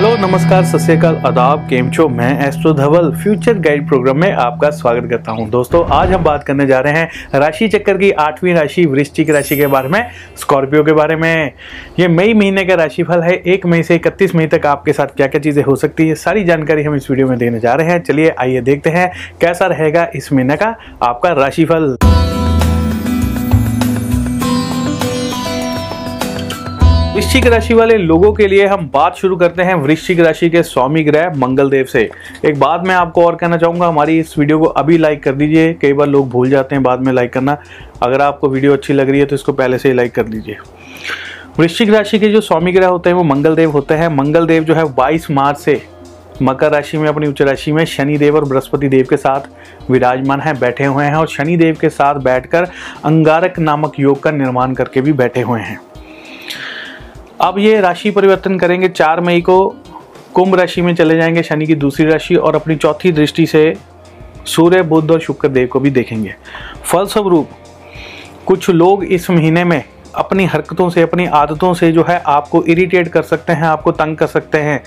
Hello, नमस्कार, सत श्रीकाल आदाब, केम छो? मैं astro Dhaval, future guide program में आपका स्वागत करता हूँ। दोस्तों, आज हम बात करने जा रहे हैं राशि चक्कर की आठवीं राशि, वृश्चिक राशि के बारे में, स्कॉर्पियो के बारे में। ये मई महीने का राशिफल है, एक मई से इकतीस मई तक आपके साथ क्या क्या चीज़ें हो सकती है, सारी जानकारी हम इस वीडियो में देने जा रहे हैं। चलिए, आइए देखते हैं कैसा रहेगा इस महीने का आपका राशिफल। वृश्चिक राशि वाले लोगों के लिए हम बात शुरू करते हैं वृश्चिक राशि के स्वामी ग्रह मंगल देव से। एक बात मैं आपको और कहना चाहूँगा, हमारी इस वीडियो को अभी लाइक कर दीजिए। कई बार लोग भूल जाते हैं बाद में लाइक करना। अगर आपको वीडियो अच्छी लग रही है तो इसको पहले से ही लाइक कर दीजिए। वृश्चिक राशि के जो स्वामी ग्रह होते हैं वो मंगल देव होते हैं। मंगल देव जो है बाईस मार्च से मकर राशि में, अपनी उच्च राशि में शनि देव और बृहस्पति देव के साथ विराजमान है, बैठे हुए हैं और शनि देव के साथ बैठकर अंगारक नामक योग का निर्माण करके भी बैठे हुए हैं। अब ये राशि परिवर्तन करेंगे चार मई को। कुंभ राशि में चले जाएँगे शनि की दूसरी राशि और अपनी चौथी दृष्टि से सूर्य बुद्ध और शुक्र देव को भी देखेंगे। फलस्वरूप, कुछ लोग इस महीने में अपनी हरकतों से, अपनी आदतों से जो है आपको इरिटेट कर सकते हैं, आपको तंग कर सकते हैं।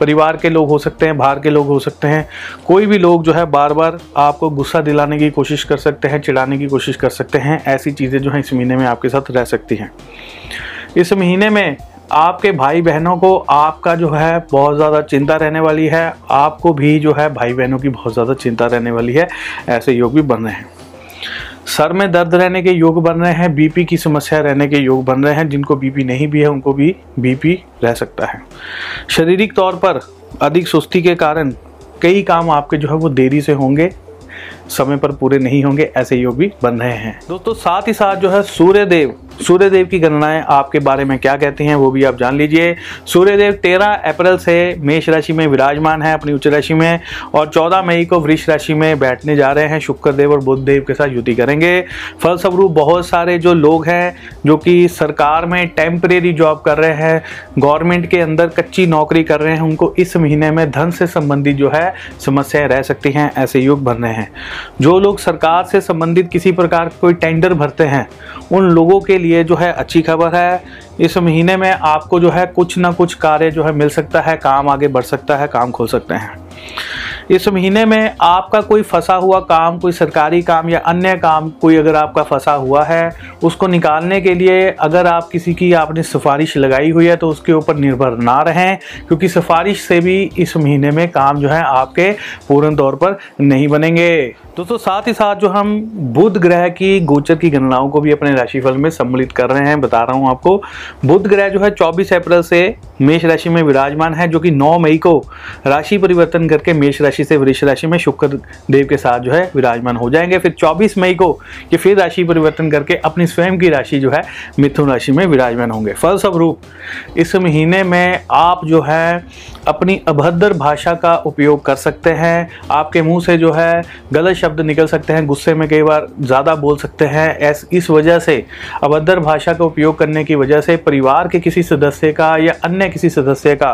परिवार के लोग हो सकते हैं, बाहर के लोग हो सकते हैं। कोई भी लोग जो है बार बार आपको गुस्सा दिलाने की कोशिश कर सकते हैं, चिढ़ाने की कोशिश कर सकते हैं। ऐसी चीज़ें जो है इस महीने में आपके साथ रह सकती हैं। इस महीने में आपके भाई बहनों को आपका जो है बहुत ज़्यादा चिंता रहने वाली है। आपको भी जो है भाई बहनों की बहुत ज़्यादा चिंता रहने वाली है। ऐसे योग भी बन रहे हैं। सर में दर्द रहने के योग बन रहे हैं। बीपी की समस्या रहने के योग बन रहे हैं। जिनको बीपी नहीं भी है, उनको भी बीपी रह सकता है। शारीरिक तौर पर अधिक सुस्ती के कारण कई काम आपके जो है वो देरी से होंगे। समय पर पूरे नहीं होंगे। ऐसे योग भी बन रहे हैं। दोस्तों, साथ ही साथ जो है सूर्य देव सूर्य देव की गणनाएँ आपके बारे में क्या कहती हैं वो भी आप जान लीजिए। सूर्य देव तेरह अप्रैल से मेष राशि में विराजमान है अपनी उच्च राशि में और चौदह मई को वृक्ष राशि में बैठने जा रहे हैं। शुक्र देव और बुद्ध देव के साथ युति करेंगे। फलस्वरूप बहुत सारे जो लोग हैं, जो कि सरकार में टेम्परेरी जॉब कर रहे हैं गवर्नमेंट के अंदर कच्ची नौकरी कर रहे हैं, उनको इस महीने में धन से संबंधित जो है समस्याएँ रह सकती हैं, ऐसे योग बन रहे हैं। जो लोग सरकार से संबंधित किसी प्रकार कोई टेंडर भरते हैं, उन लोगों के लिए जो है अच्छी खबर है। इस महीने में आपको जो है कुछ ना कुछ कार्य जो है मिल सकता है, काम आगे बढ़ सकता है, काम खोल सकते हैं। इस महीने में आपका कोई फंसा हुआ काम, कोई सरकारी काम या अन्य काम, कोई अगर आपका फंसा हुआ है, उसको निकालने के लिए अगर आप किसी की आपने सिफारिश लगाई हुई है तो उसके ऊपर निर्भर ना रहें, क्योंकि सिफारिश से भी इस महीने में काम जो है आपके पूर्ण तौर पर नहीं बनेंगे। दोस्तों, साथ ही साथ जो हम बुध ग्रह की गोचर की गणनाओं को भी अपने राशिफल में सम्मिलित कर रहे हैं, बता रहा हूँ आपको। बुध ग्रह जो है 24 अप्रैल से मेष राशि में विराजमान है, जो कि 9 मई को राशि परिवर्तन करके मेष राशि से वृक्ष राशि में शुक्र देव के साथ जो है विराजमान हो जाएँगे। फिर 24 मई को ये फिर राशि परिवर्तन करके अपनी स्वयं की राशि जो है मिथुन राशि में विराजमान होंगे। फलस्वरूप, इस महीने में आप जो है अपनी अभद्र भाषा का उपयोग कर सकते हैं। आपके मुँह से जो है गलत शब्द निकल सकते हैं, गुस्से में कई बार ज़्यादा बोल सकते हैं। ऐस, इस वजह से, अभद्र भाषा का उपयोग करने की वजह से परिवार के किसी सदस्य का या अन्य किसी सदस्य का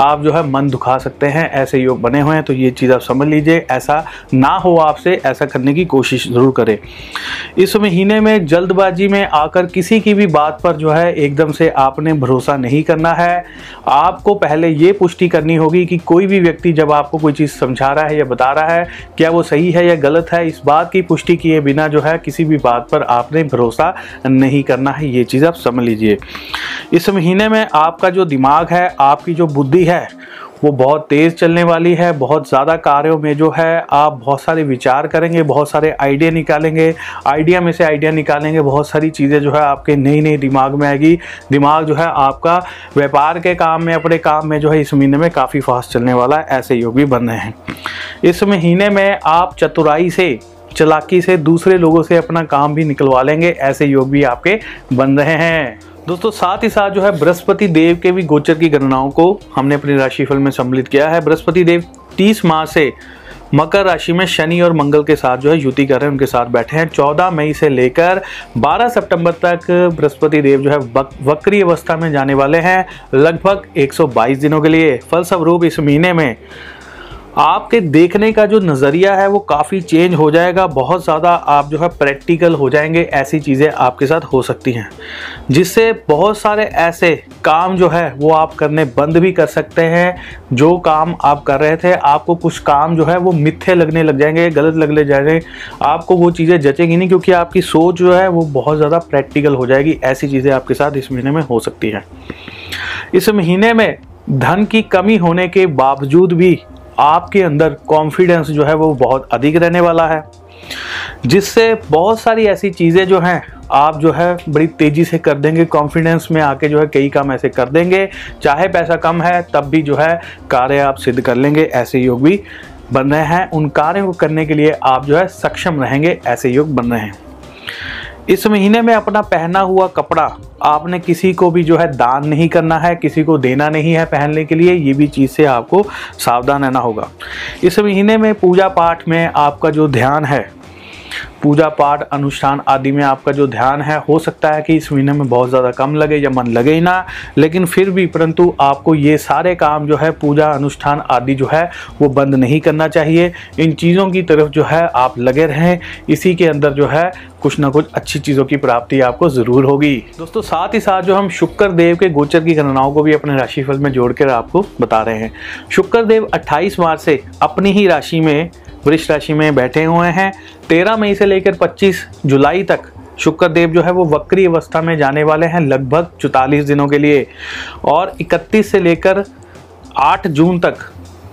आप जो है मन दुखा सकते हैं। ऐसे योग बने हुए हैं तो ये चीज़ आप समझ लीजिए। ऐसा ना हो आपसे, ऐसा करने की कोशिश ज़रूर करें। इस महीने में जल्दबाजी में आकर किसी की भी बात पर जो है एकदम से आपने भरोसा नहीं करना है। आपको पहले ये पुष्टि करनी होगी कि कोई भी व्यक्ति जब आपको कोई चीज़ समझा रहा है या बता रहा है, क्या वो सही है या गलत है, इस बात की पुष्टि किए बिना जो है किसी भी बात पर आपने भरोसा नहीं करना है, ये चीज़ आप समझ लीजिए। इस महीने में आपका जो दिमाग है, आपकी जो बुद्धि है वो बहुत तेज़ चलने वाली है, बहुत ज़्यादा कार्यों में जो है, आप बहुत सारे विचार करेंगे, बहुत सारे आइडिया निकालेंगे, आइडिया में से आइडिया निकालेंगे, बहुत सारी चीज़ें जो है आपके नई नई दिमाग में आएगी, दिमाग जो है आपका व्यापार के काम में, अपने काम में जो है इस महीने में काफ़ी फास्ट चलने वाला है, ऐसे योग भी बन रहे हैं। इस महीने में आप चतुराई से, चलाकी से, दूसरे लोगों से अपना काम भी निकलवा लेंगे, ऐसे योग भी आपके बन रहे हैं। दोस्तों, साथ ही साथ जो है बृहस्पति देव के भी गोचर की गणनाओं को हमने अपने राशिफल में सम्मिलित किया है। बृहस्पति देव 30 माह से मकर राशि में शनि और मंगल के साथ जो है युति कर रहे हैं, उनके साथ बैठे हैं। 14 मई से लेकर 12 सितंबर तक बृहस्पति देव जो है वक्री अवस्था में जाने वाले हैं। लगभग 122 दिनों के लिए फलस्वरूप इस महीने में आपके देखने का जो नज़रिया है वो काफ़ी चेंज हो जाएगा, बहुत ज़्यादा आप जो है प्रैक्टिकल हो जाएँगे, ऐसी चीज़ें आपके साथ हो सकती हैं। जिससे बहुत सारे ऐसे काम जो है वो आप करने बंद भी कर सकते हैं। जो काम आप कर रहे थे, आपको कुछ काम जो है वो मिथ्ये लगने लग जाएँगे, गलत लगने जाएँगे। आपको वो चीज़ें जचेंगी नहीं क्योंकि आपकी सोच जो है वो बहुत ज़्यादा प्रैक्टिकल हो जाएगी, ऐसी चीज़ें आपके साथ इस महीने में हो सकती हैं। इस महीने में धन की कमी होने के बावजूद भी आपके अंदर कॉन्फिडेंस जो है वो बहुत अधिक रहने वाला है। जिससे बहुत सारी ऐसी चीज़ें जो हैं, आप जो है बड़ी तेज़ी से कर देंगे कॉन्फिडेंस में आके जो है कई काम ऐसे कर देंगे। चाहे पैसा कम है, तब भी जो है कार्य आप सिद्ध कर लेंगे, ऐसे योग भी बन रहे हैं। उन कार्यों को करने के लिए आप जो है सक्षम रहेंगे, ऐसे योग बन रहे हैं। इस महीने में अपना पहना हुआ कपड़ा आपने किसी को भी जो है दान नहीं करना है, किसी को देना नहीं है पहनने के लिए, ये भी चीज़ से आपको सावधान रहना होगा। इस महीने में पूजा पाठ में आपका जो ध्यान है पूजा पाठ, अनुष्ठान आदि में आपका जो ध्यान है, हो सकता है कि इस महीने में बहुत ज़्यादा कम लगे या मन लगे ही ना, लेकिन फिर भी परंतु आपको ये सारे काम जो है, पूजा, अनुष्ठान आदि जो है, वो बंद नहीं करना चाहिए। इन चीज़ों की तरफ़ जो है, आप लगे रहें। इसी के अंदर जो है, कुछ ना कुछ अच्छी चीज़ों की प्राप्ति आपको ज़रूर होगी। दोस्तों, साथ ही साथ जो हम शुक्र देव के गोचर की गणनाओं को भी अपने राशिफल में जोड़कर आपको बता रहे हैं। शुक्र देव 28 मार्च से अपनी ही राशि में वृक्ष राशि में बैठे हुए हैं। तेरह मई से लेकर पच्चीस जुलाई तक शुक्र देव जो है वो वक्री अवस्था में जाने वाले हैं लगभग चौतालीस दिनों के लिए। और 31 से लेकर 8 जून तक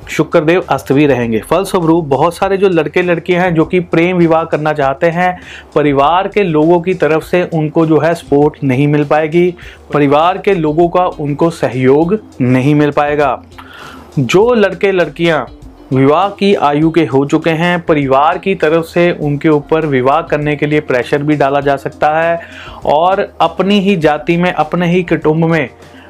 शुक्रदेव अस्त भी रहेंगे। फलस्वरूप बहुत सारे जो लड़के लड़कियाँ हैं जो कि प्रेम विवाह करना चाहते हैं, परिवार के लोगों की तरफ़ से उनको जो है सपोर्ट नहीं मिल पाएगी। परिवार के लोगों का उनको सहयोग नहीं मिल पाएगा। जो लड़के लड़कियाँ विवाह की आयु के हो चुके हैं। परिवार की तरफ़ से उनके ऊपर विवाह करने के लिए प्रेशर भी डाला जा सकता है और अपनी ही जाति में, अपने ही कुटुंब में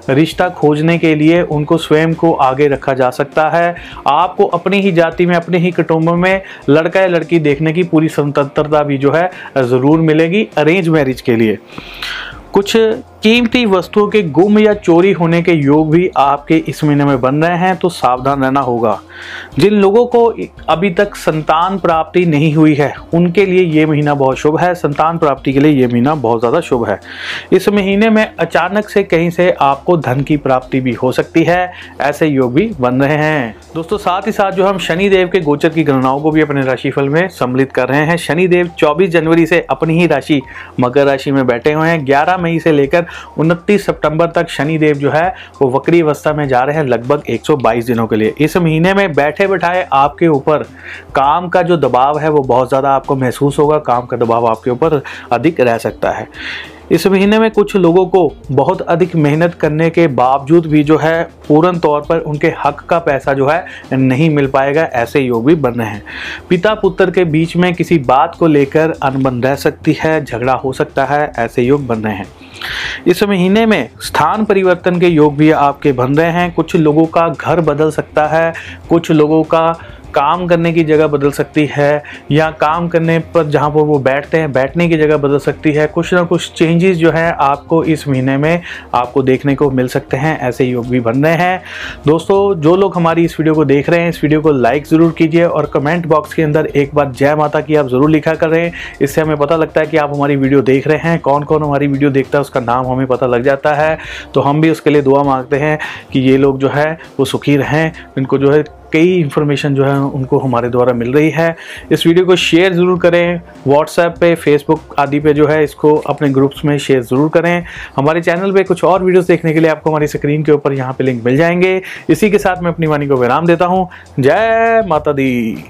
रिश्ता खोजने के लिए उनको स्वयं को आगे रखा जा सकता है। आपको अपनी ही जाति में, अपने ही कुटुंब में लड़का या लड़की देखने की पूरी स्वतंत्रता भी जो है, ज़रूर मिलेगी अरेंज मैरिज के लिए। कुछ कीमती वस्तुओं के गुम या चोरी होने के योग भी आपके इस महीने में बन रहे हैं तो सावधान रहना होगा। जिन लोगों को अभी तक संतान प्राप्ति नहीं हुई है, उनके लिए ये महीना बहुत शुभ है। संतान प्राप्ति के लिए ये महीना बहुत ज़्यादा शुभ है। इस महीने में अचानक से कहीं से आपको धन की प्राप्ति भी हो सकती है, ऐसे योग भी बन रहे हैं। दोस्तों, साथ ही साथ जो हम शनि देव के गोचर की गणनाओं को भी अपने राशिफल में सम्मिलित कर रहे हैं। शनि देव चौबीस जनवरी से अपनी ही राशि मकर राशि में बैठे हुए हैं। ग्यारह मई से लेकर उनतीस सितंबर तक शनि देव जो है, वो वक्री अवस्था में जा रहे हैं लगभग 122 दिनों के लिए। इस महीने में बैठे बैठाए आपके ऊपर काम का जो दबाव है, वो बहुत ज़्यादा आपको महसूस होगा, काम का दबाव आपके ऊपर अधिक रह सकता है। इस महीने में कुछ लोगों को बहुत अधिक मेहनत करने के बावजूद भी जो है, पूर्ण तौर पर उनके हक का पैसा जो है, नहीं मिल पाएगा, ऐसे योग भी बन रहे हैं। पिता पुत्र के बीच में किसी बात को लेकर अनबन रह सकती है, झगड़ा हो सकता है, ऐसे योग बन रहे हैं। इस महीने में स्थान परिवर्तन के योग भी आपके बन रहे हैं। कुछ लोगों का घर बदल सकता है, कुछ लोगों का काम करने की जगह बदल सकती है या काम करने पर जहाँ पर वो बैठते हैं, बैठने की जगह बदल सकती है। कुछ ना कुछ चेंजेस जो है आपको इस महीने में आपको देखने को मिल सकते हैं, ऐसे योग भी बन रहे हैं। दोस्तों, जो लोग हमारी इस वीडियो को देख रहे हैं, इस वीडियो को लाइक ज़रूर कीजिए और कमेंट बॉक्स के अंदर एक बार जय माता की आप ज़रूर लिखा कर। इससे हमें पता लगता है कि आप हमारी वीडियो देख रहे हैं कौन कौन हमारी वीडियो देखता है, उसका नाम हमें पता लग जाता है। तो हम भी उसके लिए दुआ मांगते हैं कि ये लोग जो है, वो सुखी रहें, इनको जो है कई इन्फॉर्मेशन जो है उनको हमारे द्वारा मिल रही है। इस वीडियो को शेयर ज़रूर करें। व्हाट्सएप पे फेसबुक आदि पे जो है इसको अपने ग्रुप्स में शेयर ज़रूर करें। हमारे चैनल पे कुछ और वीडियोस देखने के लिए आपको हमारी स्क्रीन के ऊपर यहाँ पे लिंक मिल जाएँगे। इसी के साथ मैं अपनी वाणी को विराम देता हूँ। जय माता दी।